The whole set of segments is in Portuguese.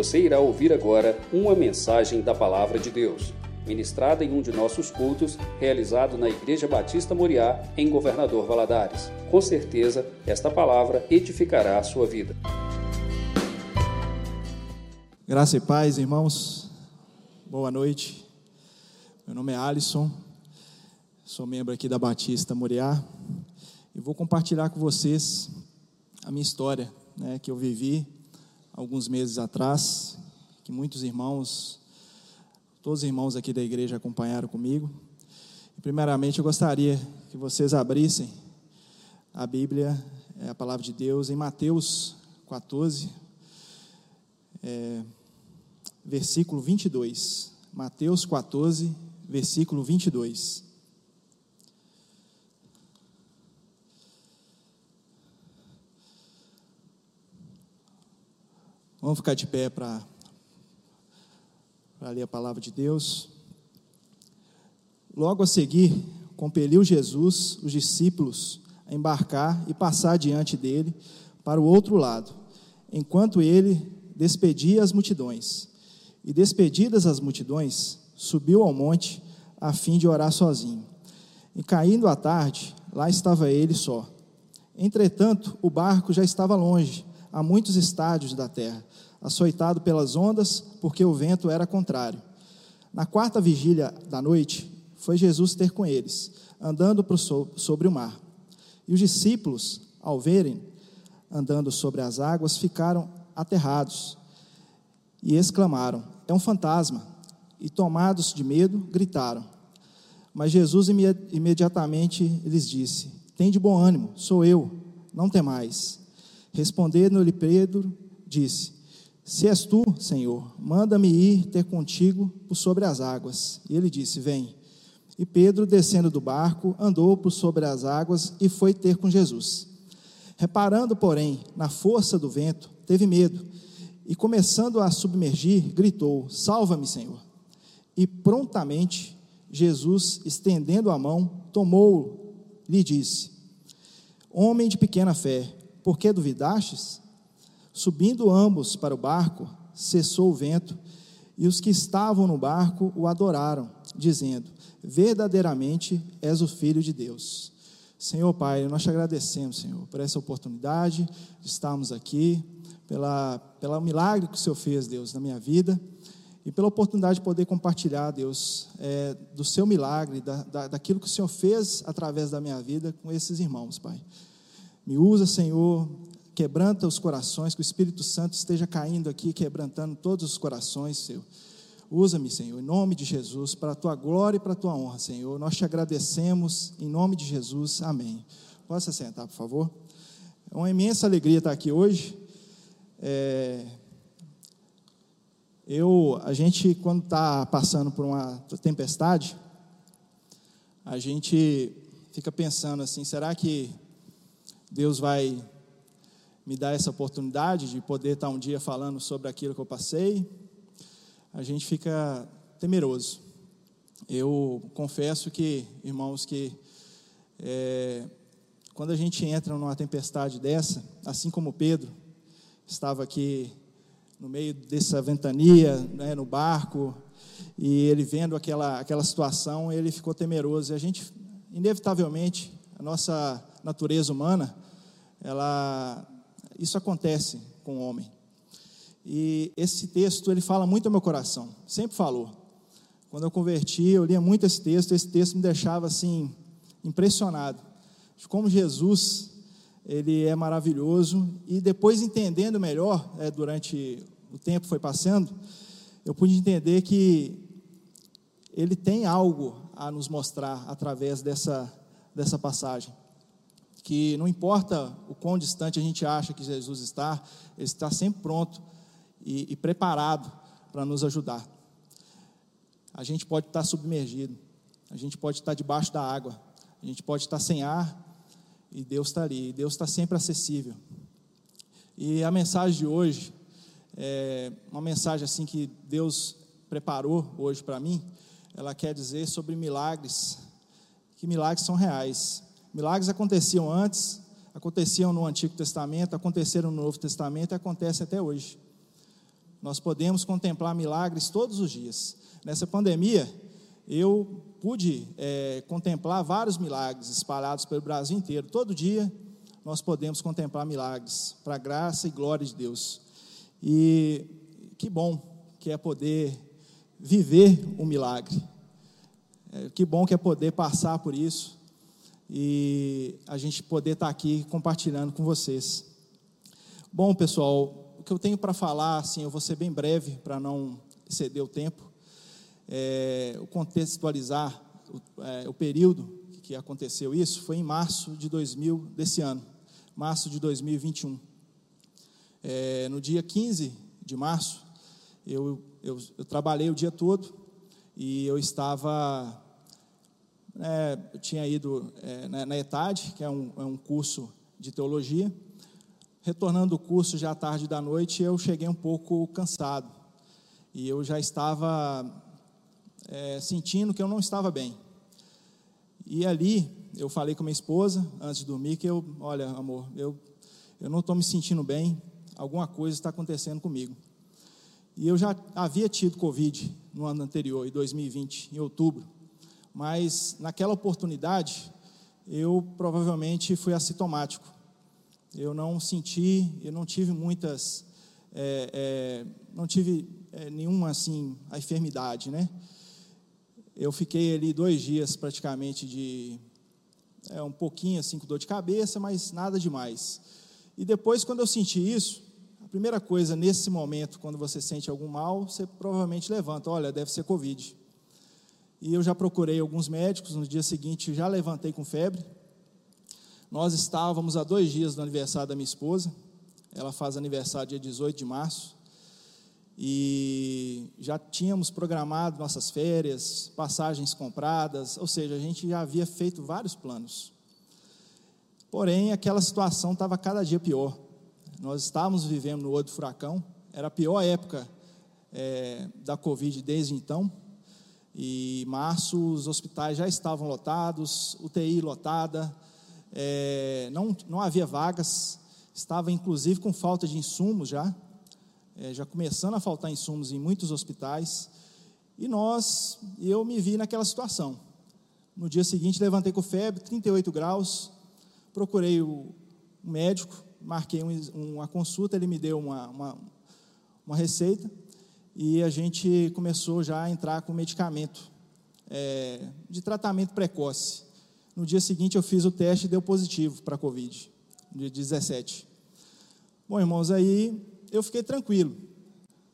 Você irá ouvir agora uma mensagem da Palavra de Deus, ministrada em um de nossos cultos, realizado na Igreja Batista Moriá, em Governador Valadares. Com certeza, esta palavra edificará a sua vida. Graça e paz, irmãos. Boa noite. Meu nome é Alisson, sou membro aqui da Batista Moriá e vou compartilhar com vocês a minha história, né, que eu vivi alguns meses atrás, que muitos irmãos, todos os irmãos aqui da igreja acompanharam comigo. Primeiramente, eu gostaria que vocês abrissem a Bíblia, é a palavra de Deus, em Mateus 14, é, versículo 22. Mateus 14, versículo 22. Vamos ficar de pé para ler a palavra de Deus. Logo a seguir, compeliu Jesus os discípulos a embarcar e passar diante dele para o outro lado, enquanto ele despedia as multidões. E despedidas as multidões, subiu ao monte a fim de orar sozinho. E caindo a tarde, lá estava ele só. Entretanto, o barco já estava longe, a muitos estádios da terra, açoitado pelas ondas, porque o vento era contrário. Na quarta vigília da noite, foi Jesus ter com eles, andando sobre o mar. E os discípulos, ao verem andando sobre as águas, ficaram aterrados e exclamaram: É um fantasma! E tomados de medo, gritaram. Mas Jesus imediatamente lhes disse: Tem de bom ânimo, sou eu, não temais. Respondendo-lhe Pedro, disse: Se és tu, Senhor, manda-me ir ter contigo por sobre as águas. E ele disse: Vem. E Pedro, descendo do barco, andou por sobre as águas e foi ter com Jesus. Reparando, porém, na força do vento, teve medo e, começando a submergir, gritou: Salva-me, Senhor. E prontamente Jesus, estendendo a mão, tomou-o, lhe disse: Homem de pequena fé, por que duvidastes? Subindo ambos para o barco, cessou o vento, e os que estavam no barco o adoraram, dizendo: Verdadeiramente és o Filho de Deus. Senhor Pai, nós te agradecemos, Senhor, por essa oportunidade de estarmos aqui, pela, pelo milagre que o Senhor fez, Deus, na minha vida, e pela oportunidade de poder compartilhar, Deus, é, do seu milagre, da, da, daquilo que o Senhor fez através da minha vida com esses irmãos, Pai. Me usa, Senhor, quebranta os corações, que o Espírito Santo esteja caindo aqui, quebrantando todos os corações, Senhor. Usa-me, Senhor, em nome de Jesus, para a tua glória e para a tua honra, Senhor. Nós te agradecemos, em nome de Jesus. Amém. Posso sentar, por favor? É uma imensa alegria estar aqui hoje. É... Eu, a gente, quando está passando por uma tempestade, a gente fica pensando assim: será que Deus vai me dar essa oportunidade de poder estar um dia falando sobre aquilo que eu passei, a gente fica temeroso. Eu confesso que, irmãos, que é, quando a gente entra numa tempestade dessa, assim como Pedro estava aqui no meio dessa ventania, né, no barco, e ele vendo aquela, aquela situação, ele ficou temeroso. E a gente, inevitavelmente, a nossa natureza humana, ela, isso acontece com o homem. E esse texto, ele fala muito ao meu coração, sempre falou. Quando eu converti, eu lia muito esse texto, esse texto me deixava assim, impressionado, de como Jesus, ele é maravilhoso, e depois entendendo melhor, é, durante o tempo foi passando, eu pude entender que ele tem algo a nos mostrar através dessa, dessa passagem que não importa o quão distante a gente acha que Jesus está, Ele está sempre pronto e, e preparado para nos ajudar. A gente pode estar submergido, a gente pode estar debaixo da água, a gente pode estar sem ar e Deus está ali, Deus está sempre acessível. E a mensagem de hoje é uma mensagem assim que Deus preparou hoje para mim. Ela quer dizer sobre milagres, que milagres são reais. Milagres aconteciam antes, aconteciam no Antigo Testamento, aconteceram no Novo Testamento e acontecem até hoje. Nós podemos contemplar milagres todos os dias. Nessa pandemia, eu pude é, contemplar vários milagres espalhados pelo Brasil inteiro. Todo dia nós podemos contemplar milagres, para a graça e glória de Deus. E que bom que é poder viver um milagre. É, que bom que é poder passar por isso e a gente poder estar aqui compartilhando com vocês. Bom, pessoal, o que eu tenho para falar, assim, eu vou ser bem breve para não exceder o tempo. É, contextualizar o, é, o período que aconteceu isso foi em março de 2000 desse ano, março de 2021. É, no dia 15 de março, eu, eu, eu trabalhei o dia todo e eu estava é, eu tinha ido é, na, na ETAD, que é um, é um curso de teologia. Retornando do curso já à tarde da noite, eu cheguei um pouco cansado. E eu já estava é, sentindo que eu não estava bem. E ali, eu falei com minha esposa, antes de dormir, que eu, olha, amor, eu, eu não estou me sentindo bem, alguma coisa está acontecendo comigo. E eu já havia tido Covid no ano anterior, em 2020, em outubro mas naquela oportunidade eu provavelmente fui assintomático. Eu não senti, eu não tive muitas, é, é, não tive é, nenhuma assim a enfermidade, né? Eu fiquei ali dois dias praticamente de é, um pouquinho assim com dor de cabeça, mas nada demais. E depois, quando eu senti isso, a primeira coisa nesse momento, quando você sente algum mal, você provavelmente levanta, olha, deve ser Covid. E eu já procurei alguns médicos, no dia seguinte já levantei com febre. Nós estávamos há dois dias do aniversário da minha esposa, ela faz aniversário dia 18 de março, e já tínhamos programado nossas férias, passagens compradas, ou seja, a gente já havia feito vários planos. Porém, aquela situação estava cada dia pior. Nós estávamos vivendo no olho do furacão, era a pior época é, da Covid desde então. E março os hospitais já estavam lotados, UTI lotada, é, não, não havia vagas, estava inclusive com falta de insumos já, é, já começando a faltar insumos em muitos hospitais. E nós, eu me vi naquela situação. No dia seguinte levantei com febre, 38 graus, procurei o médico, marquei um, uma consulta, ele me deu uma, uma, uma receita e a gente começou já a entrar com medicamento é, de tratamento precoce. No dia seguinte eu fiz o teste e deu positivo para a Covid, dia 17. Bom, irmãos, aí eu fiquei tranquilo.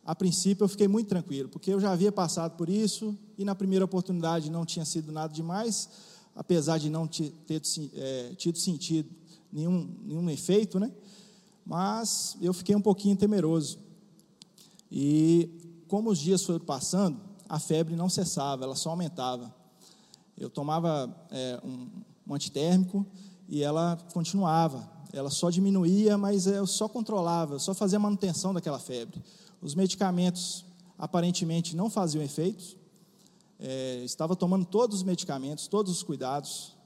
A princípio eu fiquei muito tranquilo, porque eu já havia passado por isso e na primeira oportunidade não tinha sido nada demais, apesar de não ter, é, tido sentido nenhum, nenhum efeito, né? Mas eu fiquei um pouquinho temeroso. E como os dias foram passando, a febre não cessava, ela só aumentava. Eu tomava é, um, um antitérmico e ela continuava. Ela só diminuía, mas eu só controlava, eu só fazia manutenção daquela febre. Os medicamentos aparentemente não faziam efeito. É, estava tomando todos os medicamentos, todos os cuidados.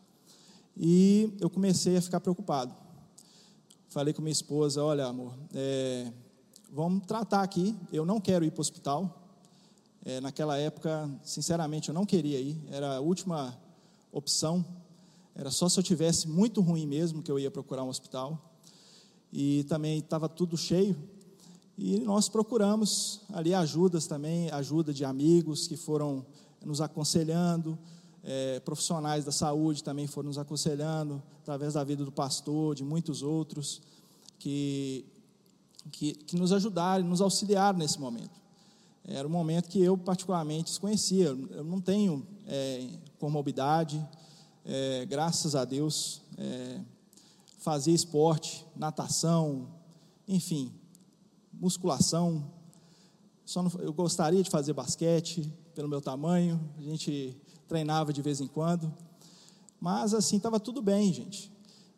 E eu comecei a ficar preocupado. Falei com minha esposa: Olha, amor, é, vamos tratar aqui. Eu não quero ir para o hospital. É, naquela época, sinceramente, eu não queria ir. Era a última opção. Era só se eu tivesse muito ruim mesmo que eu ia procurar um hospital. E também estava tudo cheio. E nós procuramos ali ajudas também, ajuda de amigos que foram nos aconselhando, é, profissionais da saúde também foram nos aconselhando, através da vida do pastor, de muitos outros, que que, que nos ajudaram, nos auxiliaram nesse momento. Era um momento que eu particularmente desconhecia. Eu não tenho é, comorbidade, é, graças a Deus. É, fazia esporte, natação, enfim, musculação. Só não, eu gostaria de fazer basquete, pelo meu tamanho. A gente treinava de vez em quando. Mas assim, estava tudo bem, gente.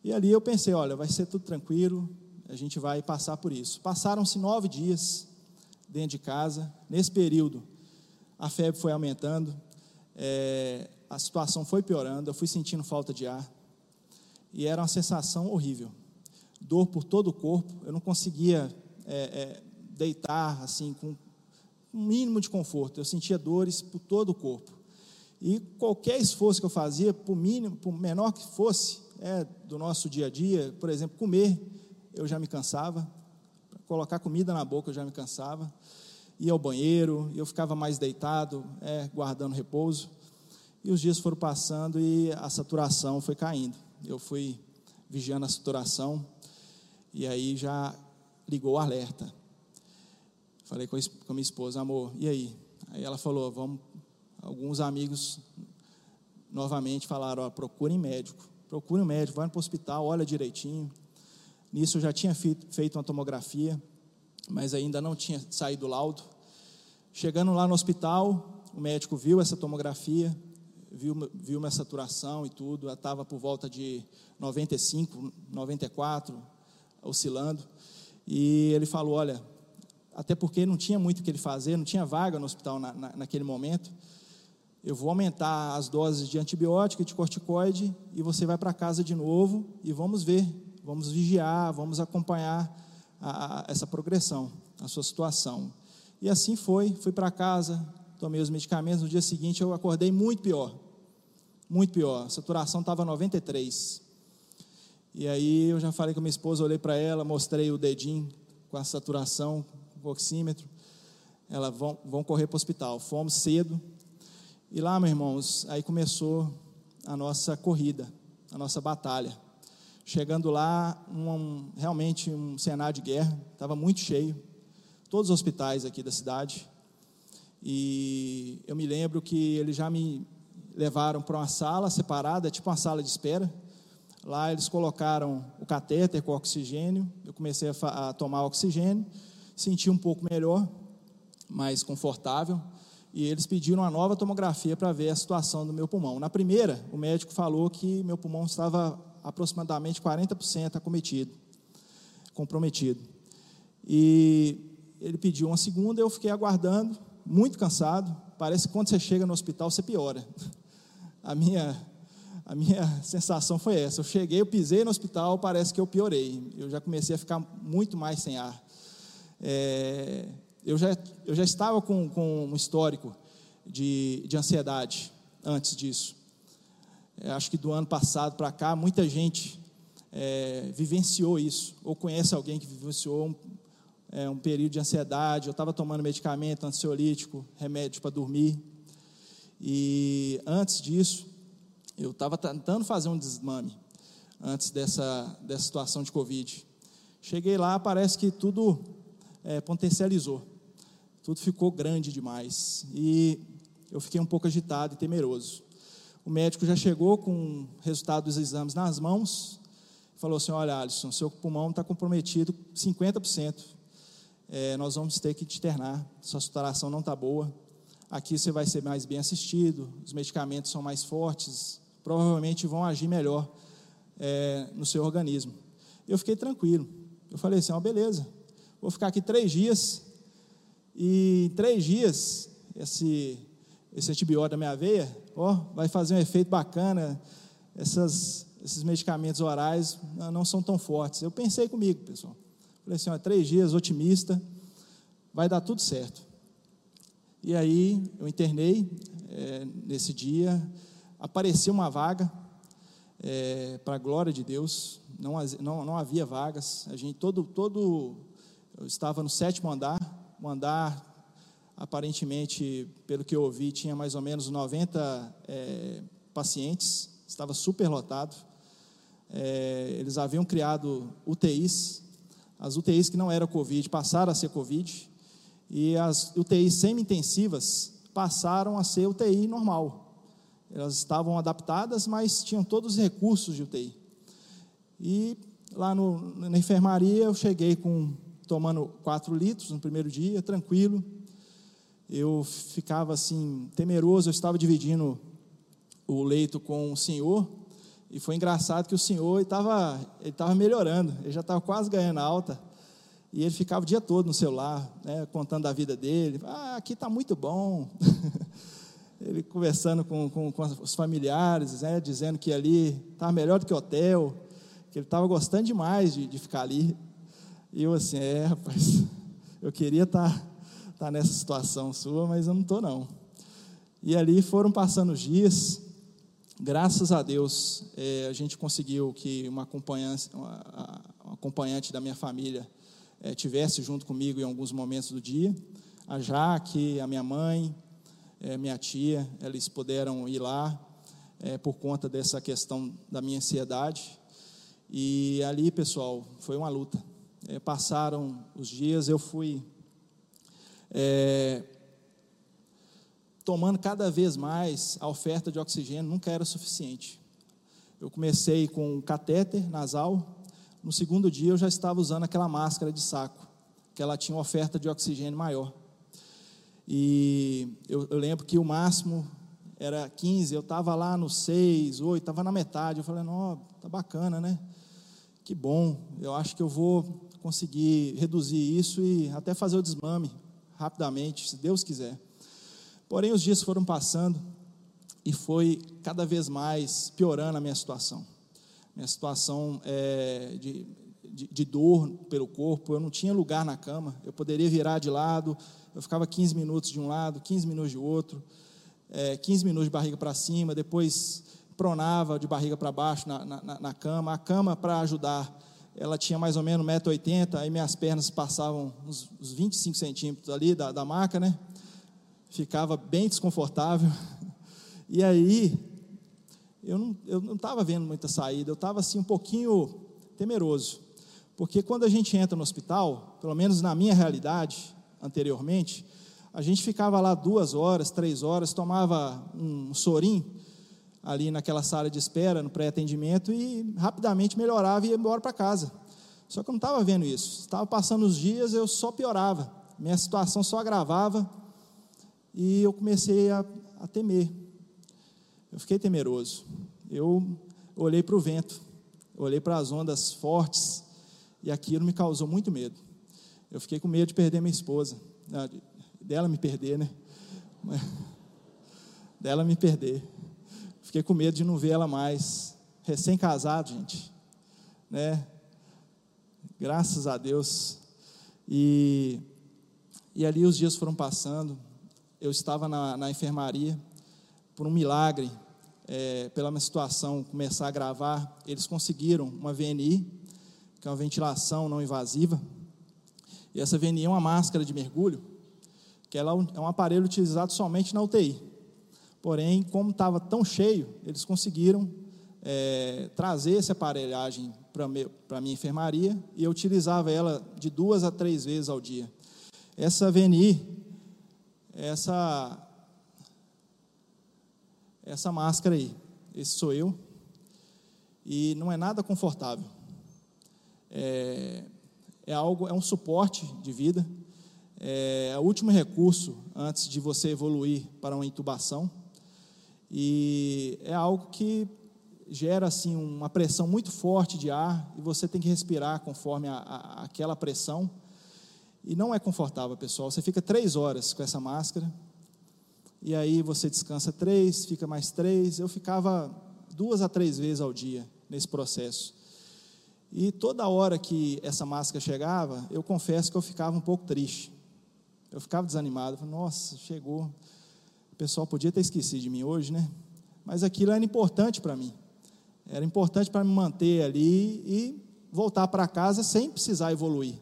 E ali eu pensei, olha, vai ser tudo tranquilo, a gente vai passar por isso. Passaram-se nove dias dentro de casa. Nesse período, a febre foi aumentando, é, a situação foi piorando, eu fui sentindo falta de ar. E era uma sensação horrível. Dor por todo o corpo, eu não conseguia é, é, deitar assim com um mínimo de conforto. Eu sentia dores por todo o corpo. E qualquer esforço que eu fazia, por mínimo, por menor que fosse, é, do nosso dia a dia, por exemplo, comer, eu já me cansava. Colocar comida na boca, eu já me cansava. Ia ao banheiro, eu ficava mais deitado, é, guardando repouso. E os dias foram passando e a saturação foi caindo. Eu fui vigiando a saturação e aí já ligou o alerta. Falei com a minha esposa, amor, e aí? Aí ela falou, vamos. Alguns amigos novamente falaram, ó, procurem médico, procurem médico, vai para o hospital, olha direitinho. Nisso eu já tinha feito uma tomografia, mas ainda não tinha saído o laudo. Chegando lá no hospital, o médico viu essa tomografia, viu, viu minha saturação e tudo, ela estava por volta de 95, 94, oscilando. E ele falou: Olha, até porque não tinha muito o que ele fazer, não tinha vaga no hospital na, na, naquele momento. Eu vou aumentar as doses de antibiótico e de corticoide e você vai para casa de novo e vamos ver, vamos vigiar, vamos acompanhar a, a, essa progressão, a sua situação. E assim foi, fui para casa, tomei os medicamentos, no dia seguinte eu acordei muito pior, muito pior, a saturação estava 93. E aí eu já falei com minha esposa, olhei para ela, mostrei o dedinho com a saturação, o oxímetro. Ela vão, vão correr para o hospital. Fomos cedo. E lá, meus irmãos, aí começou a nossa corrida, a nossa batalha. Chegando lá, um, realmente um cenário de guerra, estava muito cheio, todos os hospitais aqui da cidade. E eu me lembro que eles já me levaram para uma sala separada, tipo uma sala de espera. Lá eles colocaram o catéter com oxigênio, eu comecei a, a tomar oxigênio senti um pouco melhor, mais confortável, e eles pediram uma nova tomografia para ver a situação do meu pulmão. Na primeira, o médico falou que meu pulmão estava aproximadamente 40% acometido, comprometido. E ele pediu uma segunda, eu fiquei aguardando, muito cansado. Parece que quando você chega no hospital, você piora. A minha, a minha sensação foi essa. Eu cheguei, eu pisei no hospital, parece que eu piorei. Eu já comecei a ficar muito mais sem ar. É, eu, já, eu já estava com, com um histórico de, de ansiedade antes disso. É, acho que do ano passado para cá, muita gente é, vivenciou isso, ou conhece alguém que vivenciou um, é, um período de ansiedade. Eu estava tomando medicamento ansiolítico, remédio para dormir. E antes disso, eu estava tentando fazer um desmame, antes dessa, dessa situação de Covid. Cheguei lá, parece que tudo é, potencializou. Tudo ficou grande demais. E eu fiquei um pouco agitado e temeroso. O médico já chegou com o resultado dos exames nas mãos. Falou assim: Olha, Alisson, seu pulmão está comprometido 50%. É, nós vamos ter que te internar. Sua saturação não está boa. Aqui você vai ser mais bem assistido. Os medicamentos são mais fortes. Provavelmente vão agir melhor é, no seu organismo. Eu fiquei tranquilo. Eu falei assim: oh, beleza vou ficar aqui três dias, e em três dias, esse, esse antibiótico da minha veia, ó, vai fazer um efeito bacana, essas, esses medicamentos orais não são tão fortes. Eu pensei comigo, pessoal. Falei assim, ó, três dias, otimista, vai dar tudo certo. E aí, eu internei é, nesse dia, apareceu uma vaga, é, para a glória de Deus, não, não, não havia vagas, a gente, todo, todo eu estava no sétimo andar, um andar, aparentemente, pelo que eu ouvi, tinha mais ou menos 90 é, pacientes, estava super lotado. É, eles haviam criado UTIs, as UTIs que não eram Covid passaram a ser Covid, e as UTIs semi-intensivas passaram a ser UTI normal. Elas estavam adaptadas, mas tinham todos os recursos de UTI. E lá no, na enfermaria eu cheguei com tomando quatro litros no primeiro dia, tranquilo. Eu ficava assim, temeroso, eu estava dividindo o leito com o senhor, e foi engraçado que o senhor estava ele estava melhorando, ele já estava quase ganhando alta, e ele ficava o dia todo no celular, né, contando a vida dele. Ah, aqui está muito bom. ele conversando com, com, com, os familiares, né, dizendo que ali estava melhor do que hotel, que ele estava gostando demais de, de ficar ali. E eu assim, é, rapaz, eu queria estar tá, tá nessa situação sua, mas eu não estou não. E ali foram passando os dias, graças a Deus, é, a gente conseguiu que uma acompanhante, uma, uma acompanhante da minha família é, tivesse junto comigo em alguns momentos do dia. A Jaque, a minha mãe, é, minha tia, eles puderam ir lá é, por conta dessa questão da minha ansiedade. E ali, pessoal, foi uma luta. É, passaram os dias, eu fui é, tomando cada vez mais a oferta de oxigênio, nunca era suficiente. Eu comecei com um catéter nasal, no segundo dia eu já estava usando aquela máscara de saco, que ela tinha uma oferta de oxigênio maior. E eu, eu lembro que o máximo era 15, eu estava lá no 6, 8, estava na metade. Eu falei, não, tá bacana, né? Que bom, eu acho que eu vou conseguir reduzir isso e até fazer o desmame rapidamente, se Deus quiser. Porém, os dias foram passando e foi cada vez mais piorando a minha situação. Minha situação é, de, de, de dor pelo corpo, eu não tinha lugar na cama, eu poderia virar de lado, eu ficava 15 minutos de um lado, 15 minutos de outro, é, 15 minutos de barriga para cima, depois pronava de barriga para baixo na, na, na, cama. A cama, para ajudar, ela tinha mais ou menos 1,80m, aí minhas pernas passavam uns, uns 25 centímetros ali da, da maca, né? Ficava bem desconfortável. E aí, eu não estava vendo muita saída, eu estava assim um pouquinho temeroso. Porque quando a gente entra no hospital, pelo menos na minha realidade anteriormente, a gente ficava lá duas horas, três horas, tomava um sorim ali naquela sala de espera, no pré-atendimento, e rapidamente melhorava e ia embora para casa. Só que eu não estava vendo isso. Estava passando os dias, eu só piorava. Minha situação só agravava. E eu comecei a, a temer. Eu fiquei temeroso. Eu olhei para o vento, olhei para as ondas fortes, e aquilo me causou muito medo. Eu fiquei com medo de perder minha esposa, dela me perder, né? Dela me perder. Fiquei com medo de não ver ela mais. Recém-casado, gente. Né? Graças a Deus. E, e ali os dias foram passando. Eu estava na, na enfermaria. Por um milagre, é, pela minha situação começar a gravar, eles conseguiram uma VNI, que é uma ventilação não invasiva. E essa VNI é uma máscara de mergulho, que ela é um aparelho utilizado somente na UTI. Porém, como estava tão cheio, eles conseguiram é, trazer essa aparelhagem para a minha enfermaria e eu utilizava ela de duas a três vezes ao dia. Essa VNI, essa, essa máscara aí, esse sou eu, e não é nada confortável. É, é algo, é um suporte de vida, é o último recurso antes de você evoluir para uma intubação. E é algo que gera assim uma pressão muito forte de ar e você tem que respirar conforme a, a, aquela pressão. E não é confortável, pessoal. Você fica três horas com essa máscara e aí você descansa três, fica mais três. Eu ficava duas a três vezes ao dia nesse processo. E toda hora que essa máscara chegava, eu confesso que eu ficava um pouco triste. Eu ficava desanimado. falei, Nossa, chegou. Pessoal podia ter esquecido de mim hoje, né? Mas aquilo era importante para mim. Era importante para me manter ali e voltar para casa sem precisar evoluir.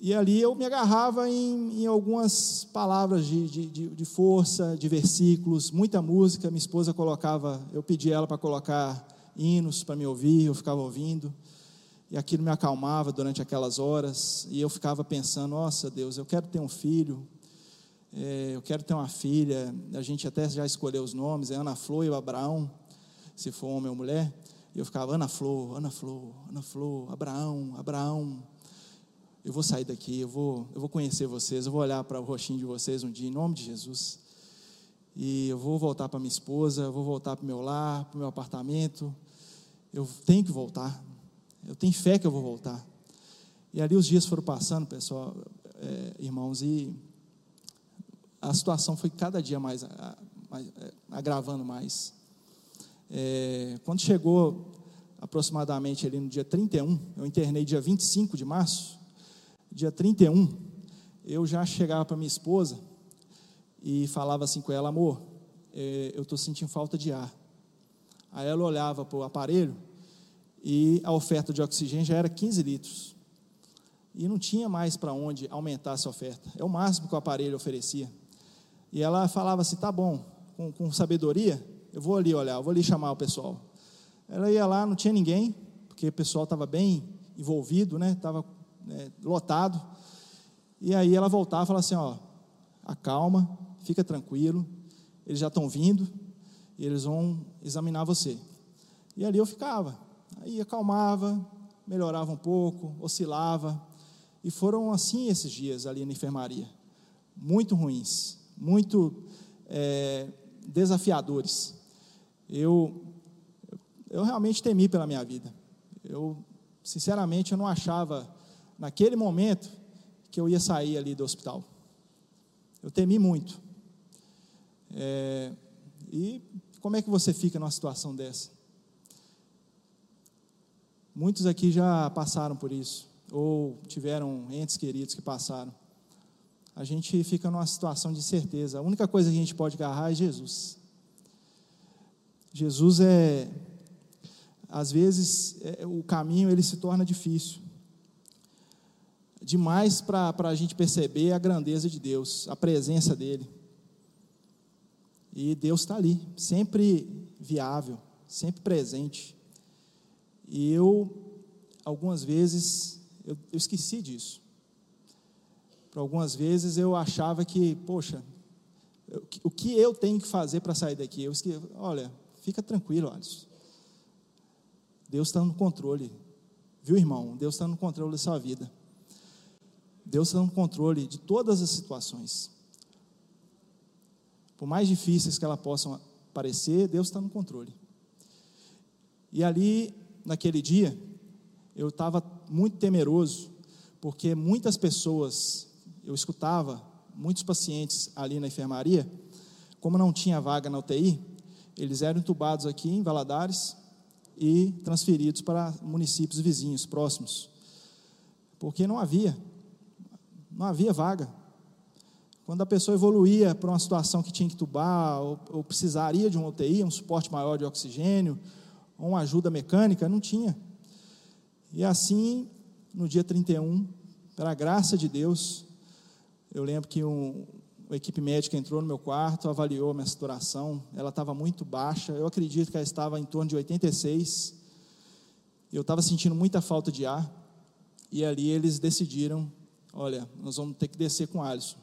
E ali eu me agarrava em, em algumas palavras de, de, de, força, de versículos, muita música. Minha esposa colocava, eu pedi ela para colocar hinos para me ouvir, eu ficava ouvindo. E aquilo me acalmava durante aquelas horas. E eu ficava pensando: nossa Deus, eu quero ter um filho, é, eu quero ter uma filha, a gente até já escolheu os nomes, é Ana Flor e o Abraão, se for homem ou mulher. E eu ficava, Ana Flor, Ana Flor, Ana Flor, Abraão, Abraão. Eu vou sair daqui, eu vou, eu vou conhecer vocês, eu vou olhar para o rostinho de vocês um dia, em nome de Jesus. E eu vou voltar para minha esposa, eu vou voltar para o meu lar, para o meu apartamento. Eu tenho que voltar. Eu tenho fé que eu vou voltar. E ali os dias foram passando, pessoal, é, irmãos, e a situação foi cada dia mais, mais é, agravando mais. É, quando chegou aproximadamente ali no dia 31, eu internei dia 25 de março, Dia 31, eu já chegava para minha esposa e falava assim com ela: amor, é, eu estou sentindo falta de ar. Aí ela olhava para o aparelho e a oferta de oxigênio já era 15 litros. E não tinha mais para onde aumentar essa oferta. É o máximo que o aparelho oferecia. E ela falava assim: tá bom, com, com sabedoria, eu vou ali olhar, eu vou ali chamar o pessoal. Ela ia lá, não tinha ninguém, porque o pessoal estava bem envolvido, né? Estava é, lotado. E aí ela voltava e falava assim: ó, acalma, fica tranquilo, eles já estão vindo e eles vão examinar você. E ali eu ficava, aí acalmava, melhorava um pouco, oscilava. E foram assim esses dias ali na enfermaria, muito ruins, muito é, desafiadores. Eu, eu realmente temi pela minha vida. Eu, sinceramente, eu não achava naquele momento que eu ia sair ali do hospital. Eu temi muito. É, e como é que você fica numa situação dessa? Muitos aqui já passaram por isso, ou tiveram entes queridos que passaram. A gente fica numa situação de incerteza. A única coisa que a gente pode agarrar é Jesus. Jesus é, às vezes, é, o caminho ele se torna difícil. Demais para a gente perceber a grandeza de Deus, a presença dEle. E Deus está ali, sempre viável, sempre presente. E eu, algumas vezes, eu, eu esqueci disso. Por algumas vezes eu achava que, poxa, o que eu tenho que fazer para sair daqui? Eu esqueci, olha, fica tranquilo, Alisson. Deus está no controle. Viu, irmão? Deus está no controle da sua vida. Deus está no controle de todas as situações. Por mais difíceis que elas possam parecer, Deus está no controle. E ali, naquele dia, eu estava muito temeroso, porque muitas pessoas, eu escutava, muitos pacientes ali na enfermaria, como não tinha vaga na UTI, eles eram entubados aqui em Valadares e transferidos para municípios vizinhos, próximos, porque não havia, não havia vaga. Quando a pessoa evoluía para uma situação que tinha que tubar, ou, ou precisaria de uma UTI, um suporte maior de oxigênio, ou uma ajuda mecânica, não tinha. E assim, no dia 31, pela graça de Deus, eu lembro que um, uma equipe médica entrou no meu quarto, avaliou a minha saturação, ela estava muito baixa, eu acredito que ela estava em torno de 86, eu estava sentindo muita falta de ar, e ali eles decidiram, olha, nós vamos ter que descer com o Alisson.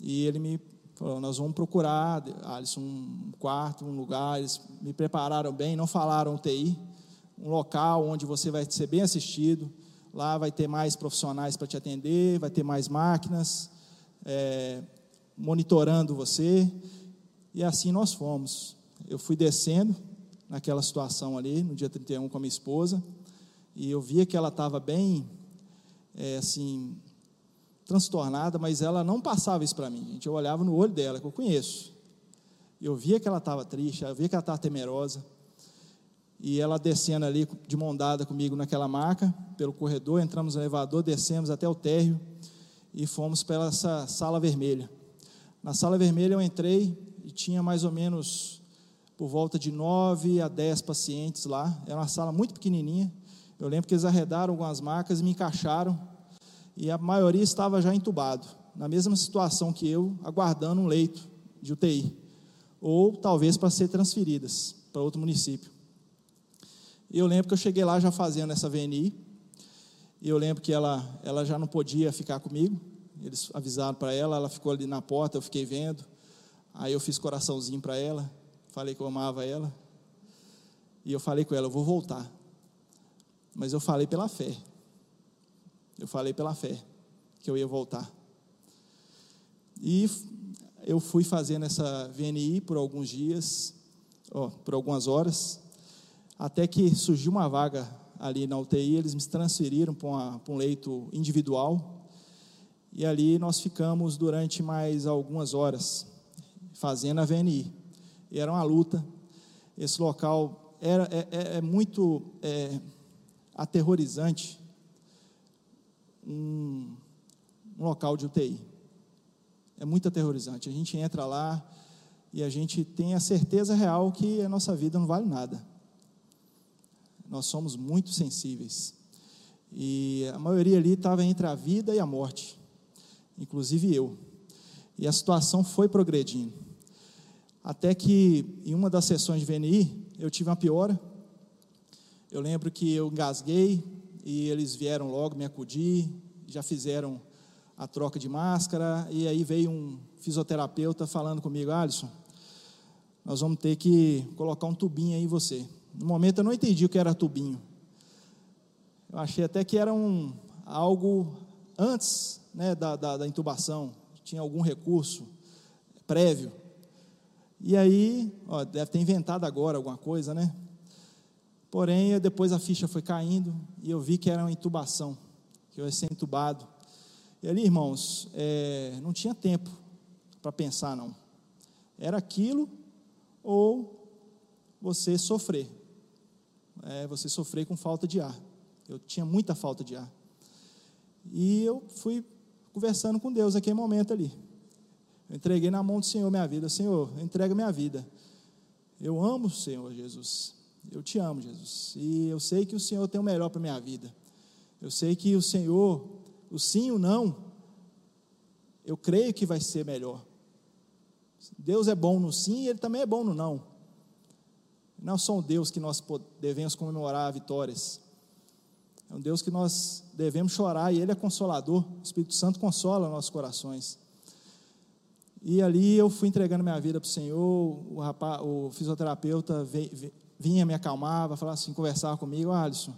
E ele me falou: Nós vamos procurar, Alisson, um quarto, um lugar. Eles me prepararam bem, não falaram UTI, um local onde você vai ser bem assistido. Lá vai ter mais profissionais para te atender, vai ter mais máquinas é, monitorando você. E assim nós fomos. Eu fui descendo naquela situação ali, no dia 31 com a minha esposa, e eu via que ela estava bem, é, assim, transtornada, mas ela não passava isso para mim. Gente, eu olhava no olho dela, que eu conheço. Eu via que ela estava triste, eu via que ela estava temerosa. E ela descendo ali de mão dada comigo naquela maca, pelo corredor, entramos no elevador, descemos até o térreo e fomos para essa sala vermelha. Na sala vermelha eu entrei e tinha mais ou menos por volta de nove a dez pacientes lá. Era uma sala muito pequenininha. Eu lembro que eles arredaram algumas macas e me encaixaram e a maioria estava já entubado, na mesma situação que eu, aguardando um leito de UTI, ou talvez para ser transferidas para outro município. E eu lembro que eu cheguei lá já fazendo essa VNI, e eu lembro que ela, ela já não podia ficar comigo, eles avisaram para ela, ela ficou ali na porta, eu fiquei vendo, aí eu fiz coraçãozinho para ela, falei que eu amava ela, e eu falei com ela, eu vou voltar, mas eu falei pela fé, eu falei pela fé que eu ia voltar. E eu fui fazendo essa VNI por alguns dias, ó, por algumas horas, até que surgiu uma vaga ali na UTI, eles me transferiram para, um leito individual, e ali nós ficamos durante mais algumas horas fazendo a VNI. E era uma luta. Esse local era, é, é, é muito é, aterrorizante, um, um local de UTI. É muito aterrorizante. A gente entra lá e a gente tem a certeza real que a nossa vida não vale nada. Nós somos muito sensíveis. E a maioria ali estava entre a vida e a morte, inclusive eu. E a situação foi progredindo. Até que em uma das sessões de VNI, eu tive uma piora. Eu lembro que eu engasguei e eles vieram logo me acudir, já fizeram a troca de máscara, e aí veio um fisioterapeuta falando comigo, Alisson, nós vamos ter que colocar um tubinho aí em você. No momento eu não entendi o que era tubinho. Eu achei até que era um, algo antes né, da, da, da intubação, tinha algum recurso prévio. E aí, ó, deve ter inventado agora alguma coisa, né? Porém, depois a ficha foi caindo e eu vi que era uma intubação, que eu ia ser intubado. E ali, irmãos, é, não tinha tempo para pensar, não. Era aquilo ou você sofrer. É, você sofrer com falta de ar. Eu tinha muita falta de ar. E eu fui conversando com Deus naquele momento ali. Eu entreguei na mão do Senhor minha vida. Senhor, entrega minha vida. Eu amo o Senhor Jesus. Eu te amo, Jesus. E eu sei que o Senhor tem o melhor para minha vida. Eu sei que o Senhor, o sim e o não, eu creio que vai ser melhor. Deus é bom no sim e Ele também é bom no não. Não é só um Deus que nós devemos comemorar vitórias. É um Deus que nós devemos chorar e Ele é consolador. O Espírito Santo consola nossos corações. E ali eu fui entregando minha vida para o Senhor. O, rapaz, o fisioterapeuta vinha me acalmava, falava assim, conversava comigo, ah, Alisson,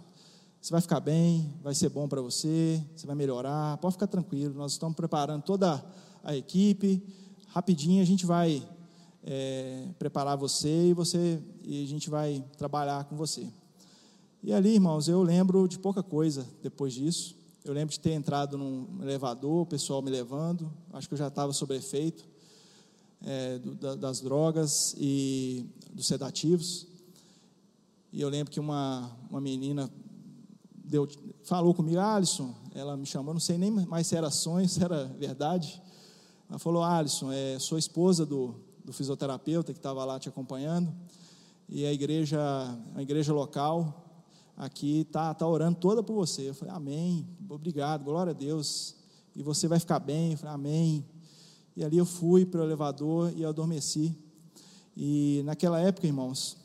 você vai ficar bem, vai ser bom para você, você vai melhorar, pode ficar tranquilo, nós estamos preparando toda a equipe, rapidinho a gente vai é, preparar você e você e a gente vai trabalhar com você. E ali, irmãos, eu lembro de pouca coisa depois disso. Eu lembro de ter entrado num elevador, o pessoal me levando, acho que eu já estava sob efeito é, do, da, das drogas e dos sedativos. E eu lembro que uma, uma menina deu, falou comigo, Alisson, ela me chamou, não sei nem mais se era sonho, se era verdade. Ela falou, Alisson, é, sou esposa do, do fisioterapeuta que estava lá te acompanhando, e a igreja, a igreja local aqui está tá orando toda por você. Eu falei, amém, obrigado, glória a Deus. E você vai ficar bem. Eu falei, amém. E ali eu fui para o elevador e adormeci. E naquela época, irmãos,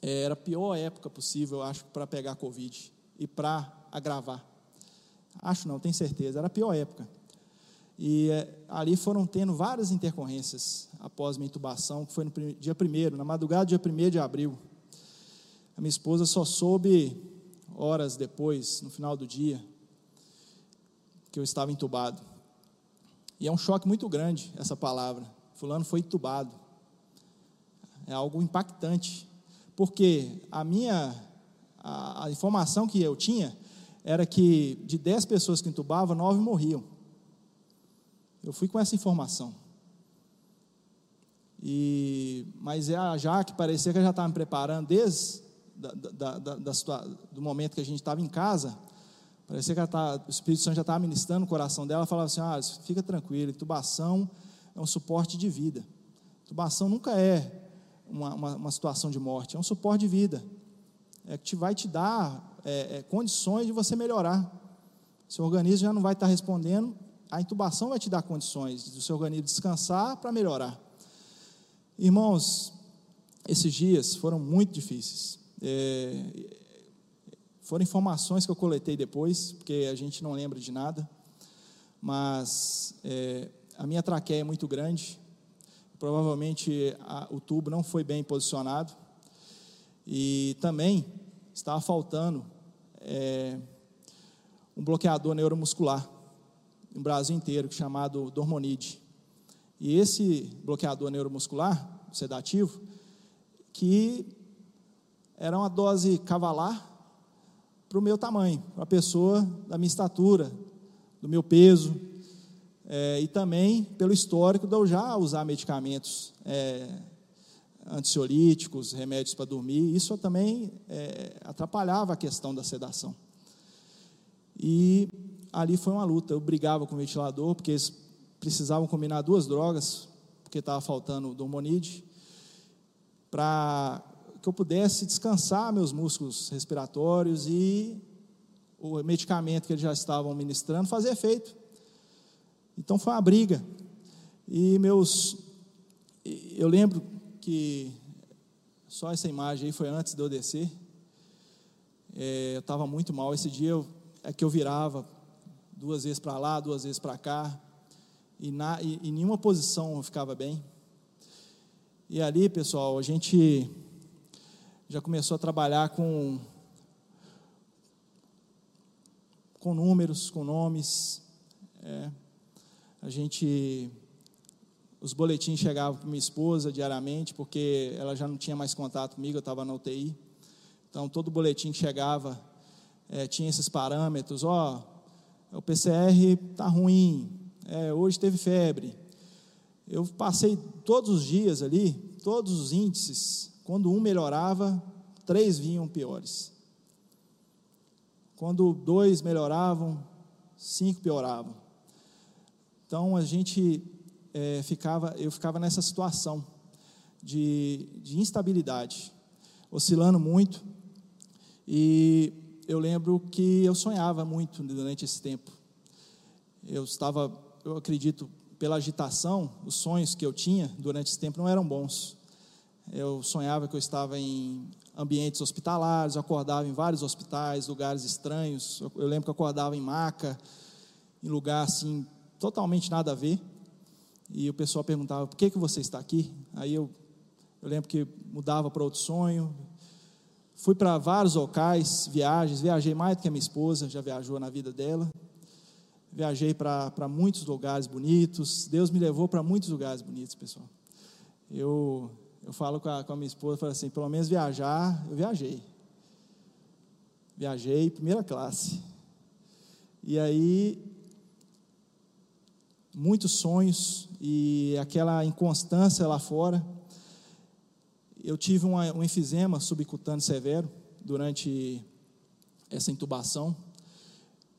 era a pior época possível, eu acho, para pegar Covid e para agravar. Acho não, tenho certeza, era a pior época. E é, ali foram tendo várias intercorrências após minha intubação, que foi no dia 1 na madrugada do dia 1 de abril. A minha esposa só soube horas depois, no final do dia, que eu estava entubado. E é um choque muito grande essa palavra. Fulano foi entubado. É algo impactante porque a minha a, a informação que eu tinha era que de 10 pessoas que entubavam, 9 morriam. Eu fui com essa informação. E, mas é a Jaque parecia que ela já estava me preparando desde da, da, da, da do momento que a gente estava em casa. Parecia que tá, o Espírito Santo já estava ministrando o coração dela. Falava assim: ah, fica tranquilo, intubação é um suporte de vida. Intubação nunca é uma, uma, uma, situação de morte, é um suporte de vida. É que te, vai te dar é, é, condições de você melhorar. Seu organismo já não vai estar respondendo, a intubação vai te dar condições do seu organismo descansar para melhorar. Irmãos, esses dias foram muito difíceis. É, foram informações que eu coletei depois, porque a gente não lembra de nada, mas é, a minha traqueia é muito grande, provavelmente a, o tubo não foi bem posicionado e também estava faltando é, um bloqueador neuromuscular no Brasil inteiro chamado Dormonide. E esse bloqueador neuromuscular, sedativo, que era uma dose cavalar para o meu tamanho, para a pessoa da minha estatura, do meu peso, é, e também pelo histórico de eu já usar medicamentos é, ansiolíticos, remédios para dormir, isso também é, atrapalhava a questão da sedação. E ali foi uma luta. Eu brigava com o ventilador, porque eles precisavam combinar duas drogas, porque estava faltando o Dormonide, para que eu pudesse descansar meus músculos respiratórios e o medicamento que eles já estavam ministrando fazer efeito. Então foi uma briga. E meus. Eu lembro que só essa imagem aí foi antes de eu descer. É, eu estava muito mal. Esse dia eu, é que eu virava duas vezes para lá, duas vezes para cá. E, na, e em nenhuma posição ficava bem. E ali, pessoal, a gente já começou a trabalhar com, com números, com nomes. É, a gente, os boletins chegavam para minha esposa diariamente, porque ela já não tinha mais contato comigo, eu estava na UTI. Então, todo boletim que chegava é, tinha esses parâmetros. Ó, o PCR está ruim, é, hoje teve febre. Eu passei todos os dias ali, todos os índices, quando um melhorava, três vinham piores. Quando dois melhoravam, cinco pioravam. Então a gente é, ficava, eu ficava nessa situação de, de instabilidade, oscilando muito. E eu lembro que eu sonhava muito durante esse tempo. Eu estava, eu acredito, pela agitação, os sonhos que eu tinha durante esse tempo não eram bons. Eu sonhava que eu estava em ambientes hospitalares, eu acordava em vários hospitais, lugares estranhos. Eu lembro que eu acordava em maca, em lugar assim, totalmente nada a ver. E o pessoal perguntava: por que, que você está aqui? Aí eu, eu lembro que mudava para outro sonho. Fui para vários locais, viagens, viajei mais do que a minha esposa, já viajou na vida dela. Viajei para muitos lugares bonitos. Deus me levou para muitos lugares bonitos, pessoal. Eu eu falo com a, com a minha esposa, falo assim, pelo menos viajar, eu viajei. Viajei, primeira classe. E aí, muitos sonhos e aquela inconstância lá fora. Eu tive uma, um enfisema subcutâneo severo durante essa intubação.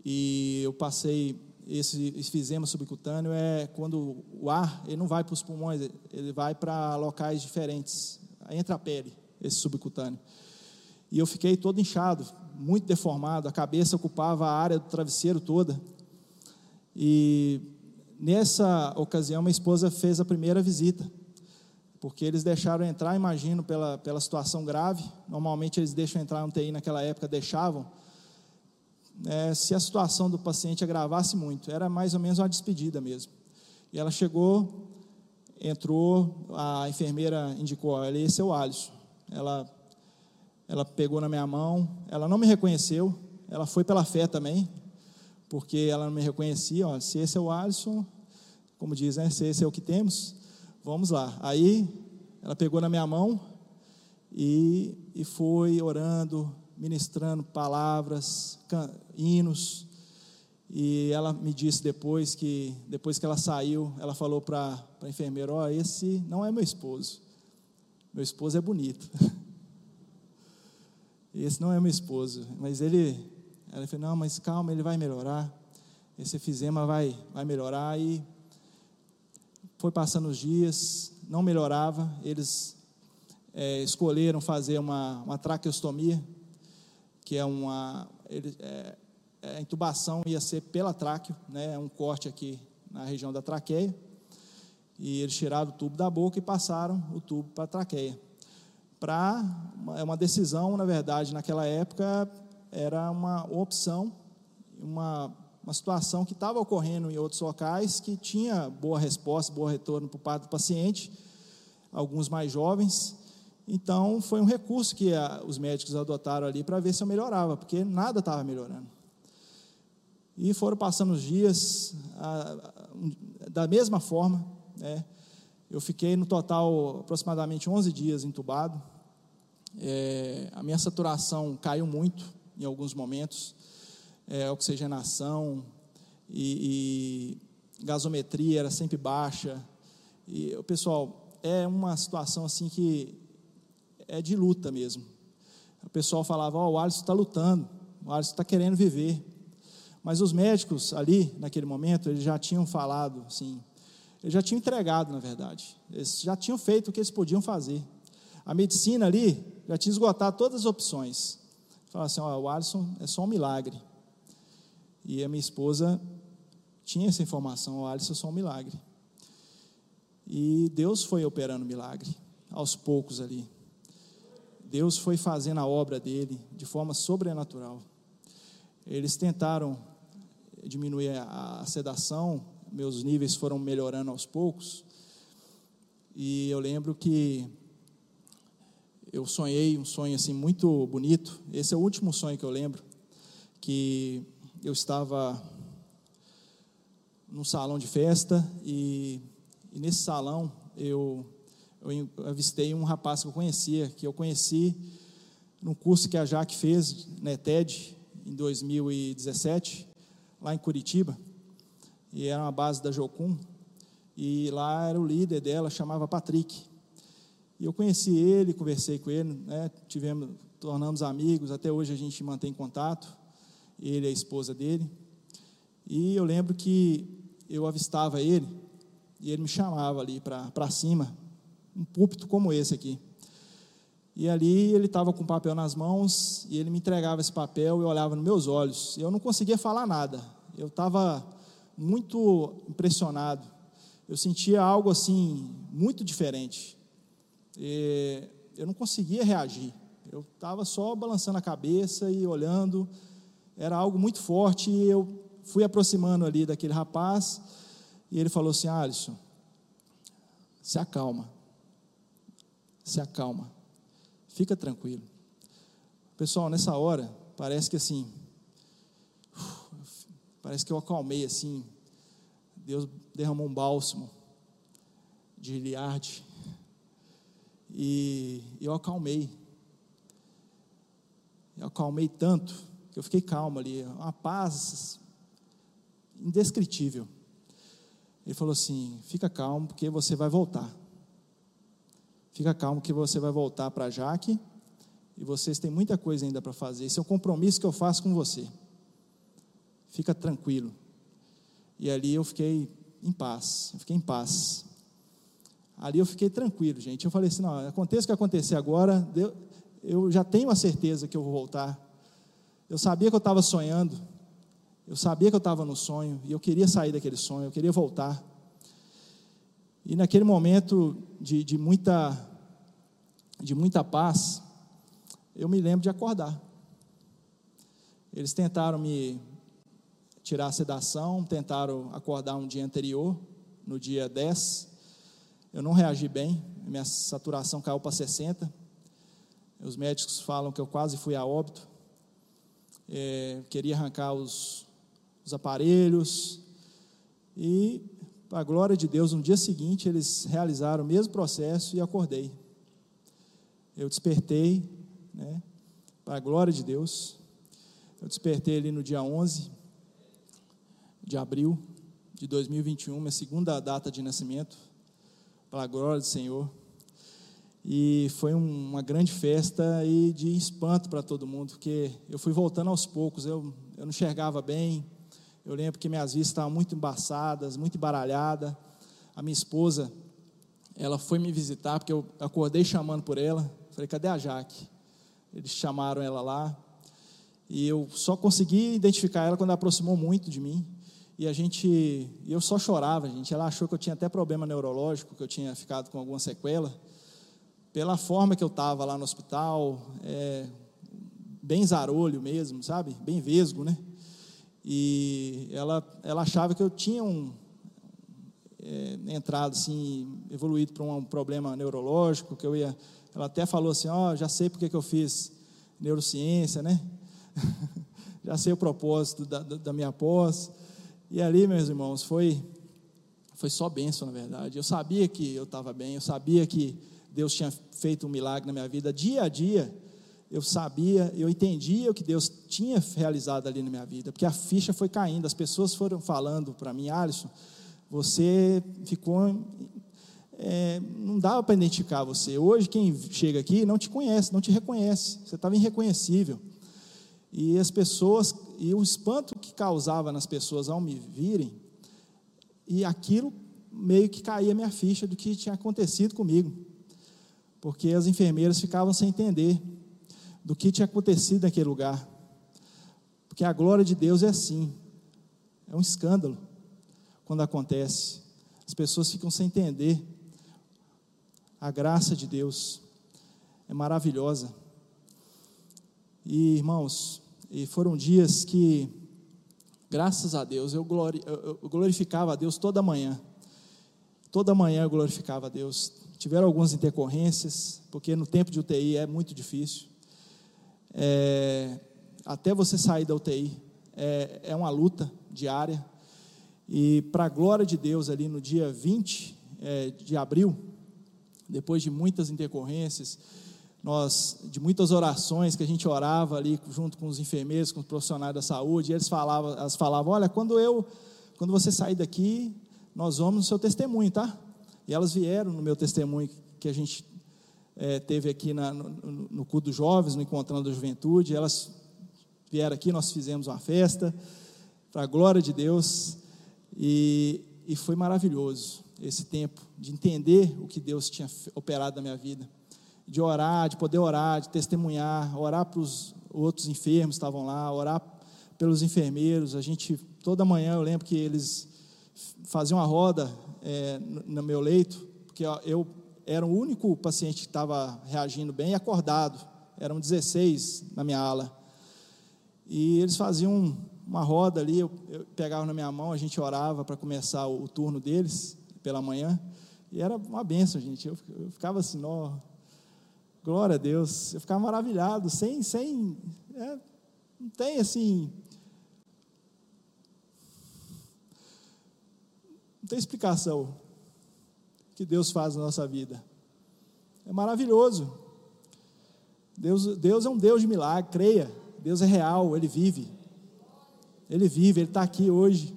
E eu passei esse enfisema subcutâneo é quando o ar ele não vai para os pulmões, ele vai para locais diferentes, entra a pele, esse subcutâneo. E eu fiquei todo inchado, muito deformado, a cabeça ocupava a área do travesseiro toda. E nessa ocasião, minha esposa fez a primeira visita, porque eles deixaram entrar, imagino, pela, pela situação grave. Normalmente eles deixam entrar no TI naquela época, deixavam é, se a situação do paciente agravasse muito. Era mais ou menos uma despedida mesmo. E ela chegou, entrou, a enfermeira indicou: olha, esse é o Alisson. Ela, ela pegou na minha mão, ela não me reconheceu, ela foi pela fé também, porque ela não me reconhecia. Ó, se esse é o Alisson, como diz, né, se esse é o que temos, vamos lá. Aí ela pegou na minha mão e, e foi orando, ministrando palavras, hinos. E ela me disse depois que, depois que ela saiu, ela falou para a enfermeira: Ó, oh, esse não é meu esposo. Meu esposo é bonito. esse não é meu esposo. Mas ele, ela falou: Não, mas calma, ele vai melhorar. Esse efizema vai, vai melhorar. E foi passando os dias, não melhorava. Eles é, escolheram fazer uma, uma traqueostomia que é uma. Ele, é, é, a intubação ia ser pela tráqueo, né, um corte aqui na região da traqueia. E eles tiraram o tubo da boca e passaram o tubo para a traqueia. Para é uma decisão, na verdade, naquela época era uma opção, uma, uma situação que estava ocorrendo em outros locais que tinha boa resposta, bom retorno por parte do paciente, alguns mais jovens, então, foi um recurso que a, os médicos adotaram ali para ver se eu melhorava, porque nada estava melhorando. E foram passando os dias a, a, da mesma forma. Né? Eu fiquei no total aproximadamente 11 dias entubado. É, a minha saturação caiu muito em alguns momentos. É, oxigenação e, e gasometria era sempre baixa. E, pessoal, é uma situação assim que é de luta mesmo. O pessoal falava: oh, o Alisson está lutando, o Alisson está querendo viver, Mas os médicos ali, naquele momento, eles já tinham falado, assim, eles já tinham entregado, na verdade. Eles já tinham feito o que eles podiam fazer. A medicina ali já tinha esgotado todas as opções. Falaram assim: ó, o Alisson é só um milagre. E a minha esposa tinha essa informação: o Alisson só um milagre. E Deus foi operando milagre, aos poucos ali. Deus foi fazendo a obra dele de forma sobrenatural. Eles tentaram diminuir a sedação, meus níveis foram melhorando aos poucos. E eu lembro que eu sonhei um sonho assim muito bonito. Esse é o último sonho que eu lembro, que eu estava num salão de festa e, e nesse salão eu, eu avistei um rapaz que eu conhecia, que eu conheci no curso que a Jaque fez na ETED em 2017, lá em Curitiba, e era uma base da Jocum, e lá era o líder dela, chamava Patrick. E eu conheci ele, conversei com ele, né, tivemos, tornamos amigos, até hoje a gente mantém contato, ele e a esposa dele. E eu lembro que eu avistava ele, e ele me chamava ali para cima, um púlpito como esse aqui. E ali ele estava com o papel nas mãos, e ele me entregava esse papel, e olhava nos meus olhos. Eu não conseguia falar nada, eu estava muito impressionado. Eu sentia algo assim, muito diferente. E eu não conseguia reagir. Eu estava só balançando a cabeça e olhando. Era algo muito forte e eu fui aproximando ali daquele rapaz e ele falou assim: Alisson, se acalma, se acalma, fica tranquilo. Pessoal, nessa hora, parece que assim, parece que eu acalmei assim. Deus derramou um bálsamo de Iliade e eu acalmei. Eu acalmei tanto eu fiquei calmo ali, uma paz indescritível. Ele falou assim: fica calmo, porque você vai voltar. Fica calmo, que você vai voltar para Jaque e vocês têm muita coisa ainda para fazer. Esse é um compromisso que eu faço com você. Fica tranquilo. E ali eu fiquei em paz, eu fiquei em paz. Ali eu fiquei tranquilo, gente. Eu falei assim: não, aconteça o que acontecer agora, eu já tenho a certeza que eu vou voltar. Eu sabia que eu estava sonhando, eu sabia que eu estava no sonho, e eu queria sair daquele sonho, eu queria voltar. E naquele momento de, de, muita, de muita paz, eu me lembro de acordar. Eles tentaram me tirar a sedação, tentaram acordar um dia anterior, no dia 10, eu não reagi bem, minha saturação caiu para 60. Os médicos falam que eu quase fui a óbito. É, queria arrancar os, os aparelhos. E, para a glória de Deus, no dia seguinte eles realizaram o mesmo processo e acordei. Eu despertei, né, para a glória de Deus. Eu despertei ali no dia 11 de abril de 2021, minha segunda data de nascimento para a glória do Senhor. E foi uma grande festa e de espanto para todo mundo, porque eu fui voltando aos poucos, eu, eu não enxergava bem. Eu lembro que minhas vistas estavam muito embaçadas, muito embaralhadas. A minha esposa, ela foi me visitar, porque eu acordei chamando por ela. Falei, cadê a Jaque? Eles chamaram ela lá. E eu só consegui identificar ela quando aproximou muito de mim e a gente, eu só chorava, gente. Ela achou que eu tinha até problema neurológico, que eu tinha ficado com alguma sequela. Pela forma que eu estava lá no hospital, é, bem zarolho mesmo, sabe? Bem vesgo, né? E ela, ela achava que eu tinha um, é, entrado assim, evoluído para um problema neurológico, que eu ia. Ela até falou assim: Ó, oh, já sei porque que eu fiz neurociência, né? já sei o propósito da, da minha pós. E ali, meus irmãos, foi, foi só bênção, na verdade. Eu sabia que eu estava bem, eu sabia que Deus tinha feito um milagre na minha vida. Dia a dia, eu sabia, eu entendia o que Deus tinha realizado ali na minha vida, porque a ficha foi caindo, as pessoas foram falando para mim, Alisson, você ficou. É, não dava para identificar você. Hoje, quem chega aqui não te conhece, não te reconhece, você estava irreconhecível. E as pessoas, e o espanto que causava nas pessoas ao me virem, e aquilo meio que caía minha ficha do que tinha acontecido comigo. Porque as enfermeiras ficavam sem entender do que tinha acontecido naquele lugar. Porque a glória de Deus é assim. É um escândalo quando acontece. As pessoas ficam sem entender. A graça de Deus é maravilhosa. E, irmãos, e foram dias que, graças a Deus, eu, glori, eu glorificava a Deus toda manhã. Toda manhã eu glorificava a Deus. Tiveram algumas intercorrências, porque no tempo de UTI é muito difícil. É, até você sair da UTI é, é uma luta diária. E para a glória de Deus, ali no dia 20 é, de abril, depois de muitas intercorrências, nós de muitas orações que a gente orava ali junto com os enfermeiros, com os profissionais da saúde, eles falavam, elas falavam, olha, quando eu, quando você sair daqui, nós vamos no seu testemunho, tá? E elas vieram no meu testemunho que a gente é, teve aqui na, no, no culto dos jovens, no encontrando da juventude, elas vieram aqui, nós fizemos uma festa para a glória de Deus. E, e foi maravilhoso esse tempo de entender o que Deus tinha operado na minha vida. De orar, de poder orar, de testemunhar, orar para os outros enfermos que estavam lá, orar pelos enfermeiros. A gente, toda manhã, eu lembro que eles faziam uma roda é, no meu leito, porque eu era o único paciente que estava reagindo bem e acordado. Eram 16 na minha ala. E eles faziam uma roda ali, eu, eu pegava na minha mão, a gente orava para começar o, o, turno deles pela manhã. E era uma benção, gente. Eu, eu ficava assim, ó, Glória a Deus. Eu ficava maravilhado, sem, sem, é, não tem assim, tem explicação que Deus faz na nossa vida. É maravilhoso. Deus, Deus é um Deus de milagre, creia. Deus é real, Ele vive. Ele vive, Ele está aqui hoje.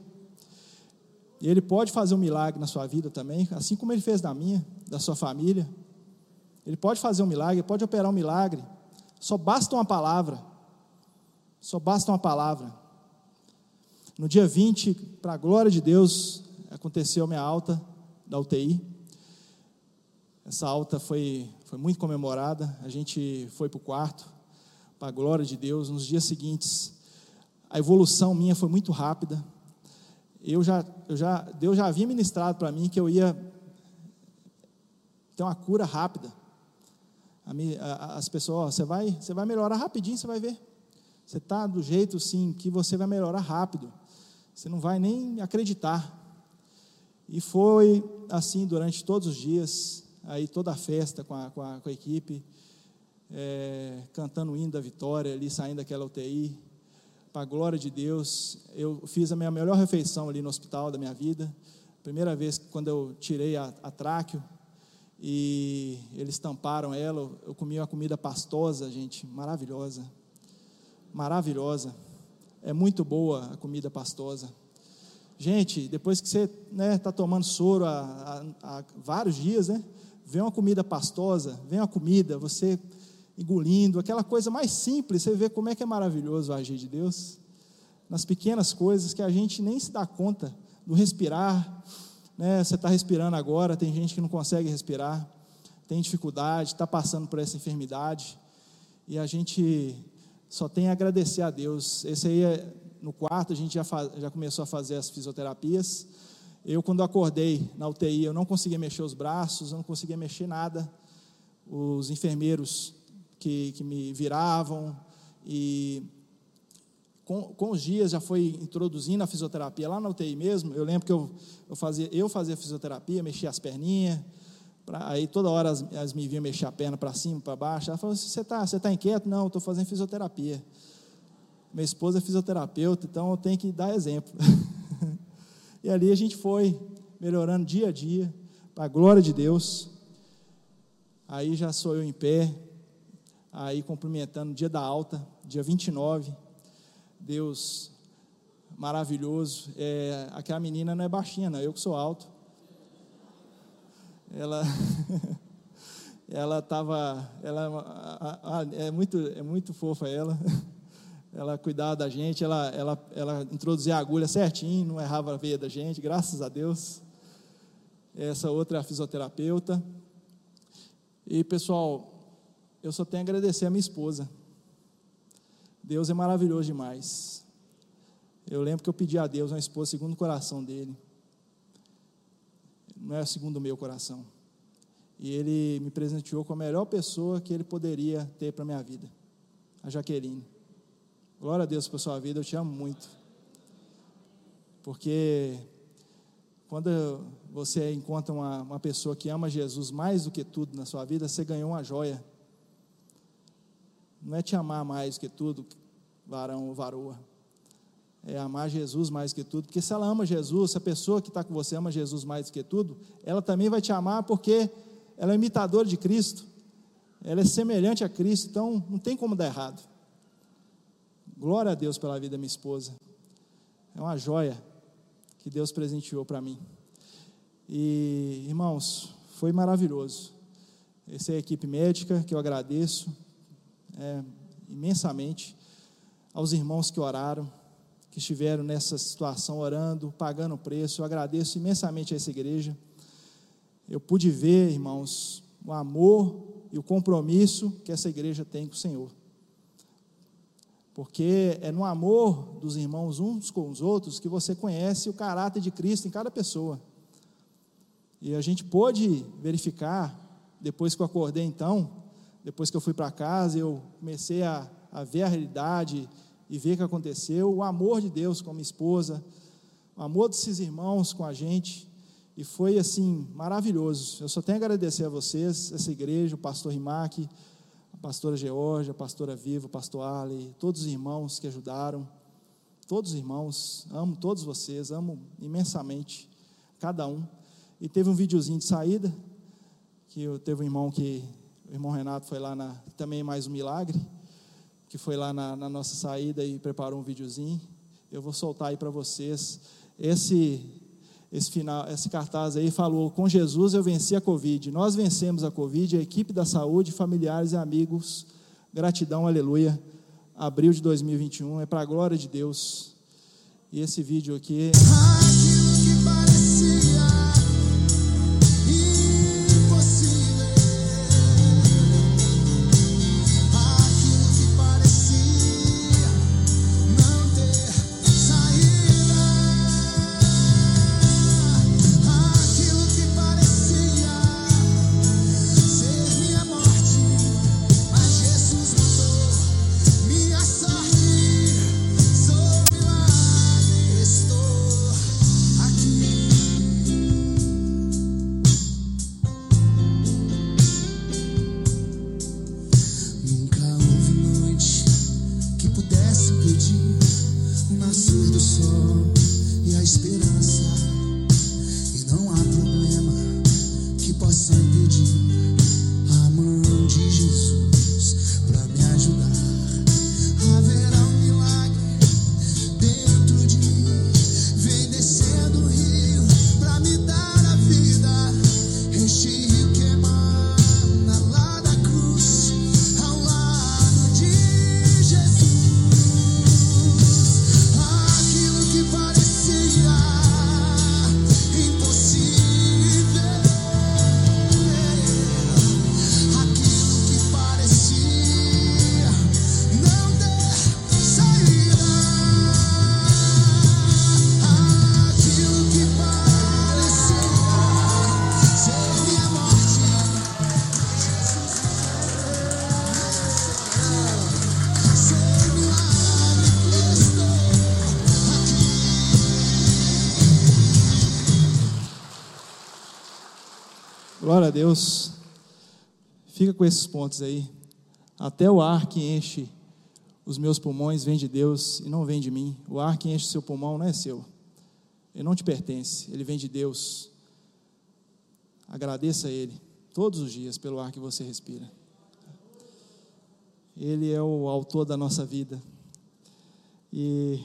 E Ele pode fazer um milagre na sua vida também, assim como Ele fez na minha, da sua família. Ele pode fazer um milagre, pode operar um milagre. Só basta uma palavra. Só basta uma palavra. No dia 20, para a glória de Deus, aconteceu a minha alta da UTI. Essa alta foi, foi muito comemorada. A gente foi para o quarto, para a glória de Deus. Nos dias seguintes, a evolução minha foi muito rápida. Eu já, eu já, Deus já havia ministrado para mim que eu ia ter uma cura rápida as pessoas, você vai, você vai melhorar rapidinho, você vai ver. Você está do jeito sim que você vai melhorar rápido. Você não vai nem acreditar. E foi assim durante todos os dias, aí toda a festa com a, com a, com a equipe, é, cantando o hino da vitória ali, saindo daquela UTI. Para a glória de Deus, eu fiz a minha melhor refeição ali no hospital da minha vida. Primeira vez quando eu tirei a, a tráqueo, e eles tamparam ela. Eu comi uma comida pastosa, gente, maravilhosa. Maravilhosa. É muito boa a comida pastosa. Gente, depois que você está né, tá tomando soro há, há, há, vários dias, né, vem uma comida pastosa, vem uma comida, você engolindo, aquela coisa mais simples, você vê como é que é maravilhoso o agir de Deus. Nas pequenas coisas que a gente nem se dá conta do respirar, né, você está respirando agora, tem gente que não consegue respirar, tem dificuldade, está passando por essa enfermidade, e a gente só tem a agradecer a Deus. Esse aí, é, no quarto, a gente já, faz, já começou a fazer as fisioterapias. Eu, quando acordei na UTI, eu não conseguia mexer os braços, eu não conseguia mexer nada. Os enfermeiros que, que me viravam, e com, com, os dias já foi introduzindo a fisioterapia lá na UTI mesmo. Eu lembro que eu, eu, fazia, eu fazia fisioterapia, mexia as perninhas, pra, aí toda hora as, as me vinham mexer a perna para cima, para baixo. Ela falou: Você está você tá inquieto? Não, estou fazendo fisioterapia. Minha esposa é fisioterapeuta, então eu tenho que dar exemplo. e ali a gente foi melhorando dia a dia, para a glória de Deus. Aí já sou eu em pé, aí cumprimentando dia da alta, dia 29 Deus maravilhoso. É, aquela menina não é baixinha, não, eu que sou alto. Ela ela estava ela é muito é muito fofa ela. ela cuidava da gente, ela, ela, ela introduzia a agulha certinho, não errava a veia da gente, graças a Deus. Essa outra é a fisioterapeuta. E pessoal, eu só tenho a agradecer a minha esposa. Deus é maravilhoso demais. Eu lembro que eu pedi a Deus uma esposa segundo o coração dele. Não é segundo o meu coração. E ele me presenteou com a melhor pessoa que ele poderia ter para a minha vida, a Jaqueline. Glória a Deus por sua vida, eu te amo muito. Porque quando você encontra uma, uma pessoa que ama Jesus mais do que tudo na sua vida, você ganhou uma joia. Não é te amar mais do que tudo, varão ou varoa. É amar Jesus mais do que tudo. Porque se ela ama Jesus, se a pessoa que está com você ama Jesus mais do que tudo, ela também vai te amar porque ela é imitadora de Cristo. Ela é semelhante a Cristo. Então, não tem como dar errado. Glória a Deus pela vida da minha esposa. É uma joia que Deus presenteou para mim. E, irmãos, foi maravilhoso. Essa é a equipe médica que eu agradeço é, imensamente. Aos irmãos que oraram, que estiveram nessa situação orando, pagando o preço, eu agradeço imensamente a essa igreja. Eu pude ver, irmãos, o amor e o compromisso que essa igreja tem com o Senhor. Porque é no amor dos irmãos uns com os outros que você conhece o caráter de Cristo em cada pessoa. E a gente pôde verificar, depois que eu acordei então, depois que eu fui para casa, eu comecei a, a ver a realidade e ver o que aconteceu, o amor de Deus com a minha esposa, o amor desses irmãos com a gente, e foi assim, maravilhoso. Eu só tenho a agradecer a vocês, essa igreja, o pastor Rimac, pastora Georgia, pastora Viva, pastor Ali, todos os irmãos que ajudaram, todos os irmãos, amo todos vocês, amo imensamente cada um. E teve um videozinho de saída, que eu, teve um irmão que, o irmão Renato foi lá na, também mais um milagre, que foi lá na, na nossa saída e preparou um videozinho. Eu vou soltar aí para vocês. Esse esse final, esse cartaz aí falou: com Jesus eu venci a Covid. Nós vencemos a Covid, a equipe da saúde, familiares e amigos. Gratidão, aleluia. Abril de 2021, é para a glória de Deus. E esse vídeo aqui. Deus. Fica com esses pontos aí. Até o ar que enche os meus pulmões vem de Deus e não vem de mim. O ar que enche seu pulmão não é seu. Ele não te pertence, ele vem de Deus. Agradeça a Ele todos os dias pelo ar que você respira. Ele é o autor da nossa vida. E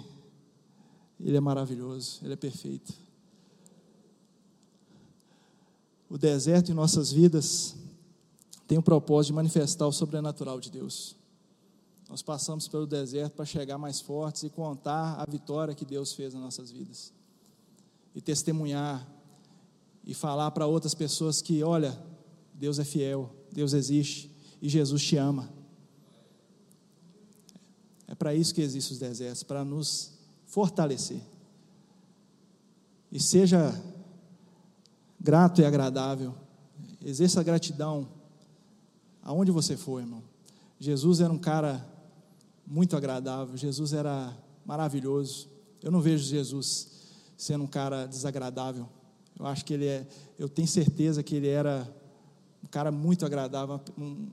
Ele é maravilhoso, Ele é perfeito o deserto em nossas vidas tem o propósito de manifestar o sobrenatural de Deus. Nós passamos pelo deserto para chegar mais fortes e contar a vitória que Deus fez nas nossas vidas. E testemunhar e falar para outras pessoas que, olha, Deus é fiel, Deus existe e Jesus te ama. É para isso que existem os desertos, para nos fortalecer. E seja grato e agradável. Exerça gratidão aonde você for, irmão. Jesus era um cara muito agradável, Jesus era maravilhoso. Eu não vejo Jesus sendo um cara desagradável. Eu acho que ele é, eu tenho certeza que ele era um cara muito agradável, um,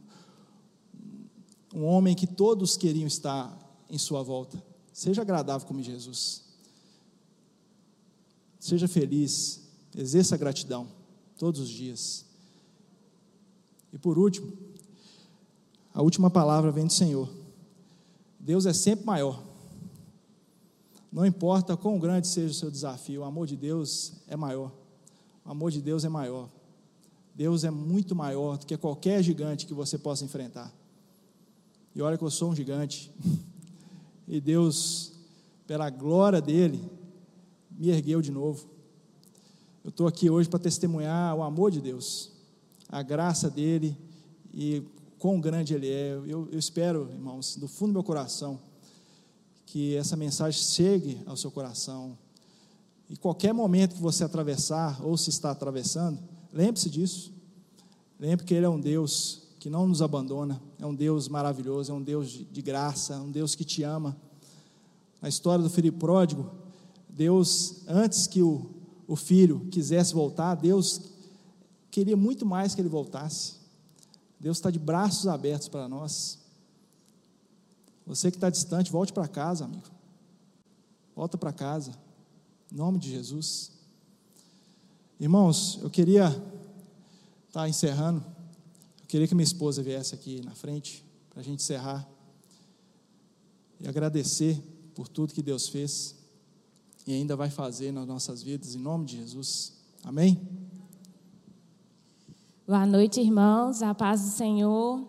um homem que todos queriam estar em sua volta. Seja agradável como Jesus. Seja feliz, exerça gratidão todos os dias. E por último, a última palavra vem do Senhor. Deus é sempre maior. Não importa quão grande seja o seu desafio, o amor de Deus é maior. O amor de Deus é maior. Deus é muito maior do que qualquer gigante que você possa enfrentar. E olha que eu sou um gigante. E Deus, pela glória dele, me ergueu de novo. Eu estou aqui hoje para testemunhar o amor de Deus, a graça dele e quão grande Ele é. Eu, eu espero, irmãos, do fundo do meu coração, que essa mensagem chegue ao seu coração. E qualquer momento que você atravessar, ou se está atravessando, lembre-se disso. Lembre que Ele é um Deus que não nos abandona, é um Deus maravilhoso, é um Deus de, graça, é um Deus que te ama. Na história do filho pródigo, Deus, antes que o, o filho quisesse voltar, Deus queria muito mais que ele voltasse. Deus está de braços abertos para nós. Você que está distante, volte para casa, amigo. Volta para casa. Em nome de Jesus. Irmãos, eu queria estar tá encerrando. Eu queria que minha esposa viesse aqui na frente para a gente encerrar e agradecer por tudo que Deus fez e ainda vai fazer nas nossas vidas, em nome de Jesus. Amém? Boa noite, irmãos. A paz do Senhor.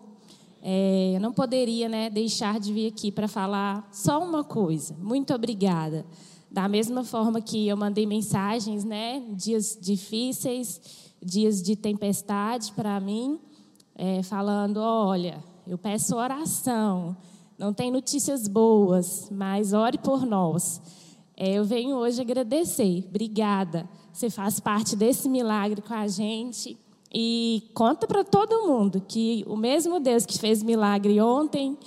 É, eu não poderia né, deixar de vir aqui para falar só uma coisa. Muito obrigada. Da mesma forma que eu mandei mensagens, né, dias difíceis, dias de tempestade para mim, é, falando: olha, eu peço oração. Não tem notícias boas, mas ore por nós. É, eu venho hoje agradecer. Obrigada. Você faz parte desse milagre com a gente. E conta para todo mundo que o mesmo Deus que fez milagre ontem,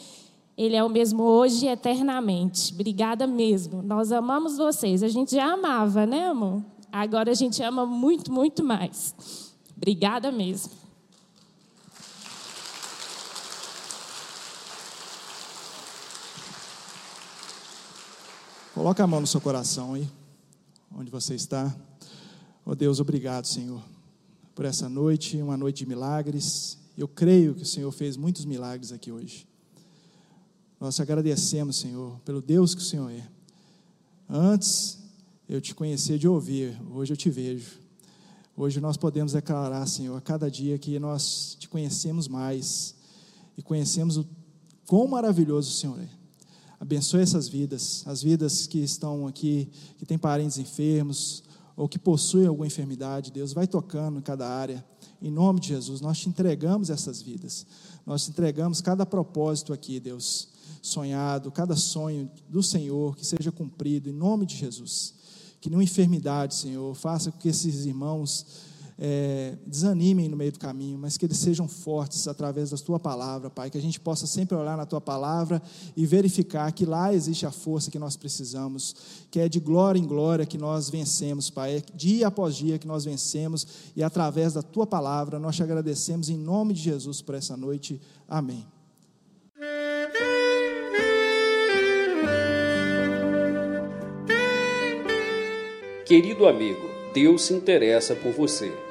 Ele é o mesmo hoje e eternamente. Obrigada mesmo. Nós amamos vocês. A gente já amava, né, amor? Agora a gente ama muito, muito mais. Obrigada mesmo. Coloca a mão no seu coração aí, onde você está. Oh Deus, obrigado, Senhor por essa noite, uma noite de milagres. Eu creio que o Senhor fez muitos milagres aqui hoje. Nós agradecemos, Senhor, pelo Deus que o Senhor é. Antes eu te conhecia de ouvir, hoje eu te vejo. Hoje nós podemos declarar, Senhor, a cada dia que nós te conhecemos mais e conhecemos o quão maravilhoso o Senhor é. Abençoe essas vidas, as vidas que estão aqui, que têm parentes enfermos, ou que possuem alguma enfermidade, Deus, vai tocando em cada área. Em nome de Jesus, nós te entregamos essas vidas. Nós te entregamos cada propósito aqui, Deus, sonhado, cada sonho do Senhor que seja cumprido em nome de Jesus. Que nenhuma enfermidade, Senhor, faça com que esses irmãos é, desanimem no meio do caminho, mas que eles sejam fortes através da tua palavra, Pai. Que a gente possa sempre olhar na tua palavra e verificar que lá existe a força que nós precisamos, que é de glória em glória que nós vencemos, Pai. É dia após dia que nós vencemos e através da tua palavra nós te agradecemos em nome de Jesus por essa noite. Amém. Querido amigo, Deus se interessa por você.